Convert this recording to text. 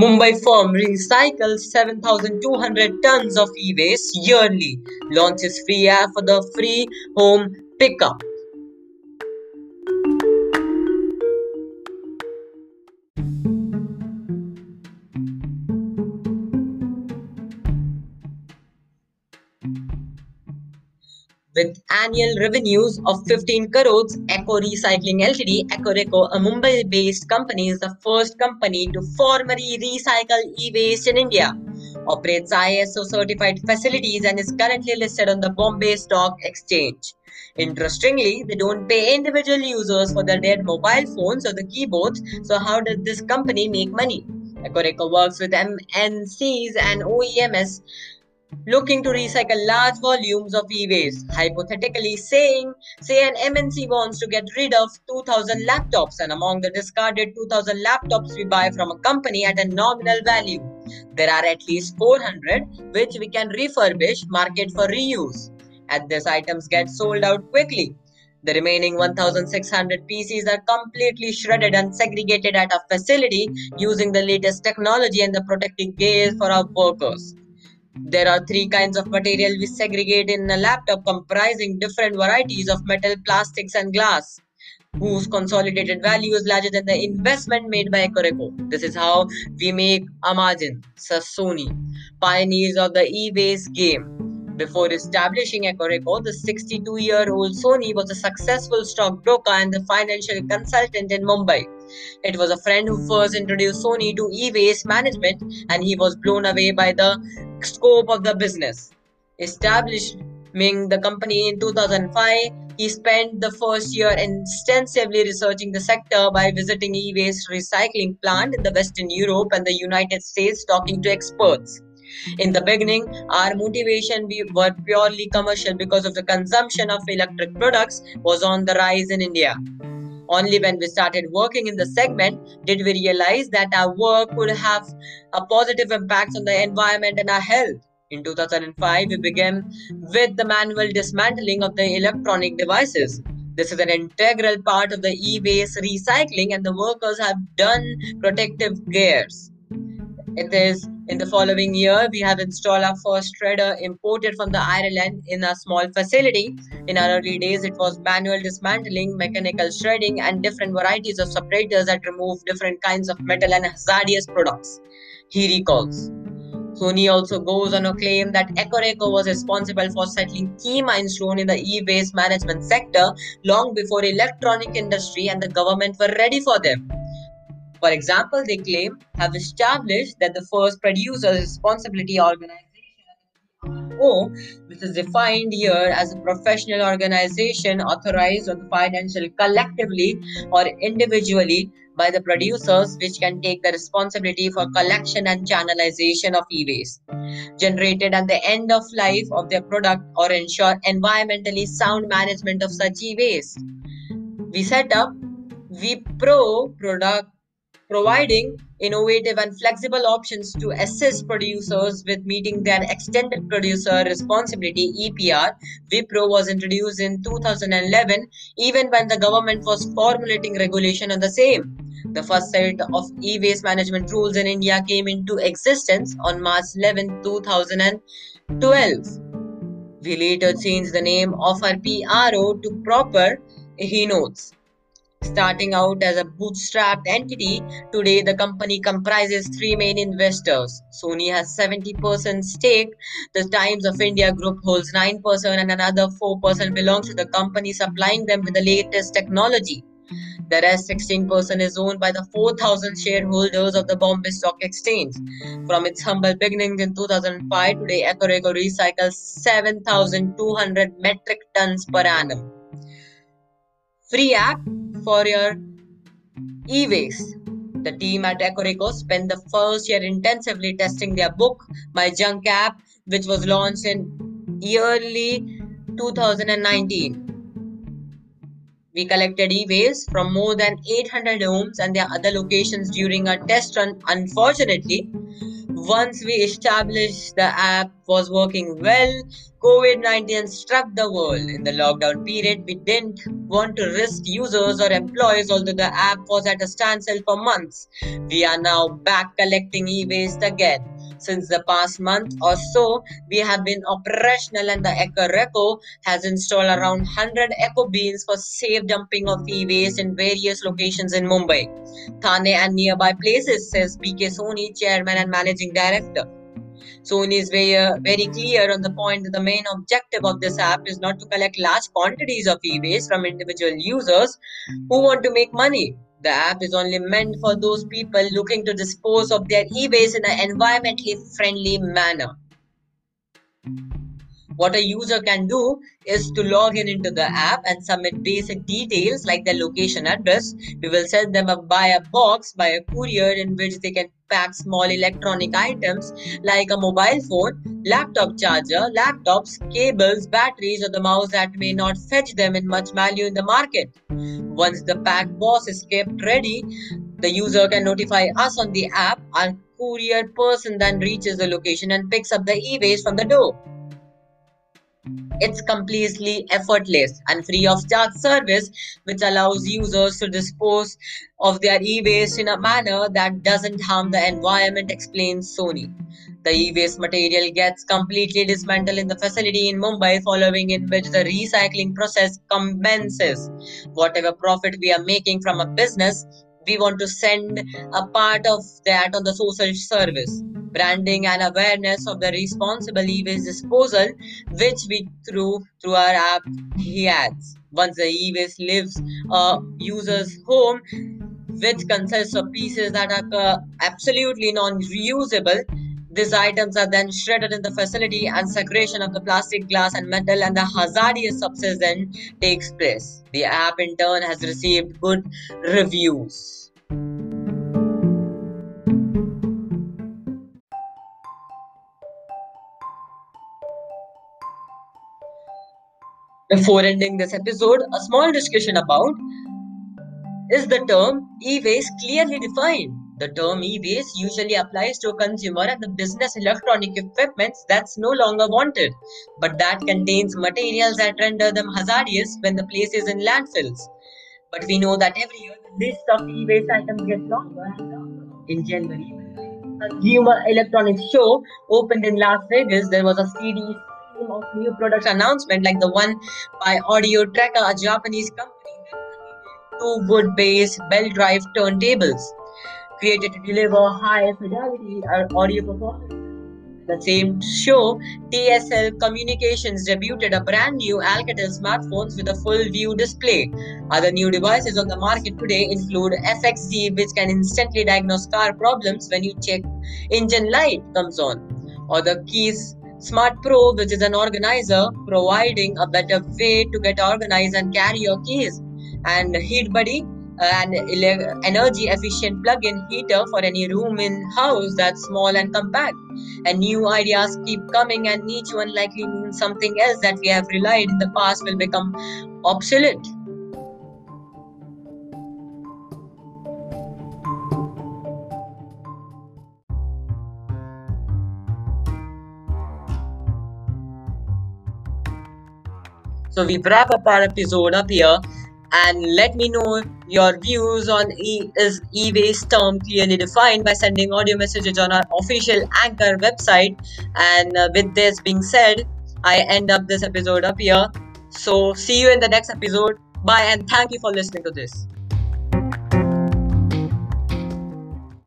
Mumbai firm recycles 7,200 tons of e-waste yearly. Launches free app for the free home pickup. With annual revenues of 15 crores, Eco Recycling Ltd, Ecoreco, a Mumbai-based company, is the first company to formally recycle e-waste in India. Operates ISO certified facilities and is currently listed on the Bombay Stock Exchange. Interestingly, they don't pay individual users for their dead mobile phones or the keyboards. So, how does this company make money? Ecoreco works with MNCs and OEMs looking to recycle large volumes of e-waste. Hypothetically saying, say an MNC wants to get rid of 2000 laptops and among the discarded 2000 laptops we buy from a company at a nominal value, there are at least 400 which we can refurbish, market for reuse. As these items get sold out quickly, the remaining 1600 PCs are completely shredded and segregated at a facility using the latest technology and the protective gear for our workers. There are three kinds of material we segregate in a laptop comprising different varieties of metal, plastics and glass whose consolidated value is larger than the investment made by Ecoreco. This is how we make a margin, says Soni, pioneers of the e-waste game. Before establishing Ecoreco, the 62-year-old Soni was a successful stockbroker and the financial consultant in Mumbai. It was a friend who first introduced Soni to e-waste management and he was blown away by the scope of the business. Establishing the company in 2005, he spent the first year extensively researching the sector by visiting e-waste recycling plant in the Western Europe and the United States talking to experts. In the beginning, our motivation we were purely commercial because of the consumption of electric products was on the rise in India. Only when we started working in the segment did we realize that our work could have a positive impact on the environment and our health. In 2005, we began with the manual dismantling of the electronic devices. This is an integral part of the e-waste recycling and the workers have done protective gears. It is in the mm-hmm. following year, we have installed our first shredder imported from the Ireland in a small facility. In our early days, it was manual dismantling, mechanical shredding, and different varieties of separators that remove different kinds of metal and hazardous products. He recalls. Soni also goes on to claim that Ecoreco was responsible for settling key milestone in the e-waste management sector long before electronic industry and the government were ready for them. For example, they claim have established that the first producer responsibility organization O, which is defined here as a professional organization authorized or financial collectively or individually by the producers which can take the responsibility for collection and channelization of e-waste generated at the end of life of their product or ensure environmentally sound management of such e-waste. We set up Vipro product providing hmm. innovative and flexible options to assist producers with meeting their extended producer responsibility EPR. Wipro was introduced in 2011 even when the government was formulating regulation on the same. The first set of e-waste management rules in India came into existence on March 11, 2012. We later changed the name of our PRO to proper, he notes. Starting out as a bootstrapped entity, today the company comprises three main investors. Soni has 70% stake, the Times of India group holds 9%, and another 4% belongs to the company supplying them with the latest technology. The rest 16% is owned by the 4,000 shareholders of the Bombay Stock Exchange. From its humble beginnings in 2005, today Ecoreco recycles 7,200 metric tons per annum. Free app for your e-waste. The team at Ecoreco spent the first year intensively testing their Book My Junk app, which was launched in early 2019. We collected e-waste from more than 800 homes and their other locations during our test run. Unfortunately, Once we established the app was working well, COVID 19 struck the world. In the lockdown period, we didn't want to risk users or employees, although the app was at a standstill for months. We are now back collecting e waste again. Since the past month or so, we have been operational and the Ecoreco has installed around 100 eco bins for safe dumping of e-waste in various locations in Mumbai, Thane and nearby places, says BK Soni, Chairman and Managing Director. Soni is very, uh, very clear on the point that the main objective of this app is not to collect large quantities of e-waste from individual users who want to make money. The app is only meant for those people looking to dispose of their e-waste in an environmentally friendly manner. What a user can do is to log in into the app and submit basic details like their location address. We will send them a by a box by a courier in which they can pack small electronic items like a mobile phone, laptop charger, laptops, cables, batteries, or the mouse that may not fetch them in much value in the market. Once the packed box is kept ready, the user can notify us on the app. Our courier person then reaches the location and picks up the e-waste from the door. It's completely effortless and free of charge service, which allows users to dispose of their e-waste in a manner that doesn't harm the environment, explains Soni. The e-waste material gets completely dismantled in the facility in Mumbai, following in which the recycling process commences. Whatever profit we are making from a business, we want to send a part of that on the social service. Branding and awareness of the responsible e-waste disposal which we through through our app he adds. Once the e-waste leaves a user's home which consists of pieces that are uh, absolutely non-reusable these items are then shredded in the facility and segregation of the plastic, glass and metal and the hazardous substance then takes place. The app in turn has received good reviews. Before ending this episode, a small discussion about is the term e-waste clearly defined? The term e-waste usually applies to a consumer and the business electronic equipment that's no longer wanted, but that contains materials that render them hazardous when the place is in landfills. But we know that every year the list of e-waste items gets longer and longer. In January, Consumer Electronics Show opened in Las Vegas, there was a CD of new product announcement like the one by Audio-Technica, a Japanese company two wood-based belt drive turntables created to deliver high fidelity uh, audio performance. The same show, TCL Communications debuted a brand new Alcatel smartphones with a full view display. Other new devices on the market today include FIXD, which can instantly diagnose car problems when you check engine light comes on, or the Keys Smart Pro, which is an organizer providing a better way to get organized and carry your keys, and Heat Buddy, an energy efficient plug-in heater for any room in house that's small and compact. And new ideas keep coming and each one likely means something else that we have relied in the past will become obsolete. So we wrap up our episode up here and let me know your views on e- is e-waste term clearly defined by sending audio messages on our official anchor website. And uh, with this being said i end up this episode up here. So see you in the next episode. Bye and thank you for listening to this